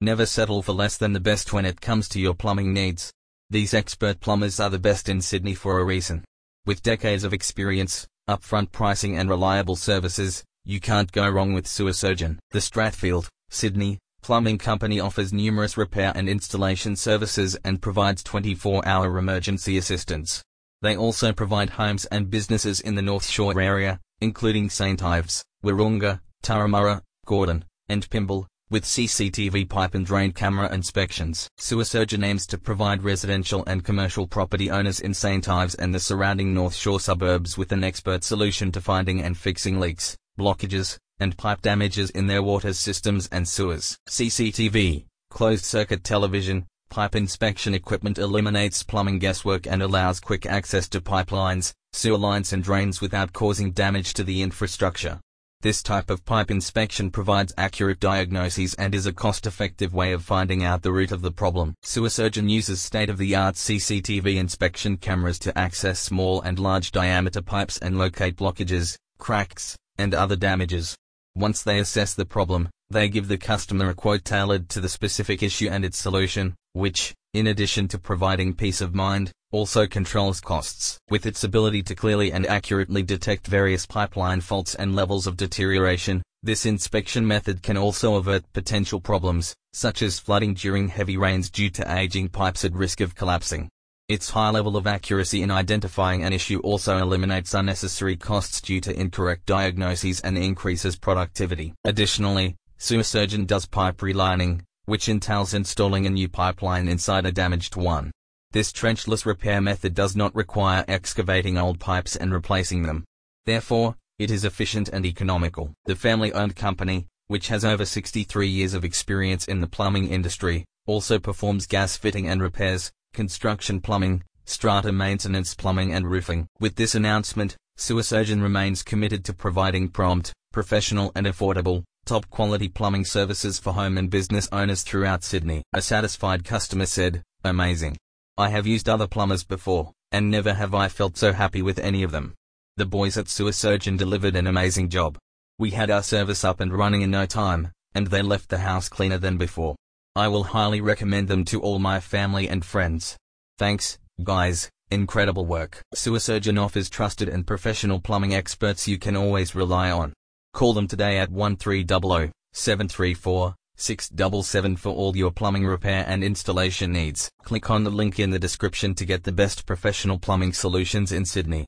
Never settle for less than the best when it comes to your plumbing needs. These expert plumbers are the best in Sydney for a reason. With decades of experience, upfront pricing and reliable services, you can't go wrong with Sewer Surgeon. The Strathfield, Sydney, plumbing company offers numerous repair and installation services and provides 24-hour emergency assistance. They also provide homes and businesses in the North Shore area, including St. Ives, Wahroonga, Turramurra, Gordon, and Pymble, with CCTV pipe and drain camera inspections. Sewer Surgeon aims to provide residential and commercial property owners in St. Ives and the surrounding North Shore suburbs with an expert solution to finding and fixing leaks, blockages, and pipe damages in their water systems and sewers. CCTV, closed-circuit television, pipe inspection equipment eliminates plumbing guesswork and allows quick access to pipelines, sewer lines and drains without causing damage to the infrastructure. This type of pipe inspection provides accurate diagnoses and is a cost-effective way of finding out the root of the problem. Sewer Surgeon uses state-of-the-art CCTV inspection cameras to access small and large diameter pipes and locate blockages, cracks, and other damages. Once they assess the problem, they give the customer a quote tailored to the specific issue and its solution, which, in addition to providing peace of mind, also controls costs. With its ability to clearly and accurately detect various pipeline faults and levels of deterioration, this inspection method can also avert potential problems, such as flooding during heavy rains due to aging pipes at risk of collapsing. Its high level of accuracy in identifying an issue also eliminates unnecessary costs due to incorrect diagnoses and increases productivity. Additionally, Sewer Surgeon does pipe relining, which entails installing a new pipeline inside a damaged one. This trenchless repair method does not require excavating old pipes and replacing them. Therefore, it is efficient and economical. The family-owned company, which has over 63 years of experience in the plumbing industry, also performs gas fitting and repairs, construction plumbing, strata maintenance plumbing and roofing. With this announcement, Sewer Surgeon remains committed to providing prompt, professional and affordable, top quality plumbing services for home and business owners throughout Sydney. A satisfied customer said, amazing. I have used other plumbers before, and never have I felt so happy with any of them. The boys at Sewer Surgeon delivered an amazing job. We had our service up and running in no time, and they left the house cleaner than before. I will highly recommend them to all my family and friends. Thanks, guys, incredible work. Sewer Surgeon offers trusted and professional plumbing experts you can always rely on. Call them today at 1300 734 677 for all your plumbing repair and installation needs. Click on the link in the description to get the best professional plumbing solutions in Sydney.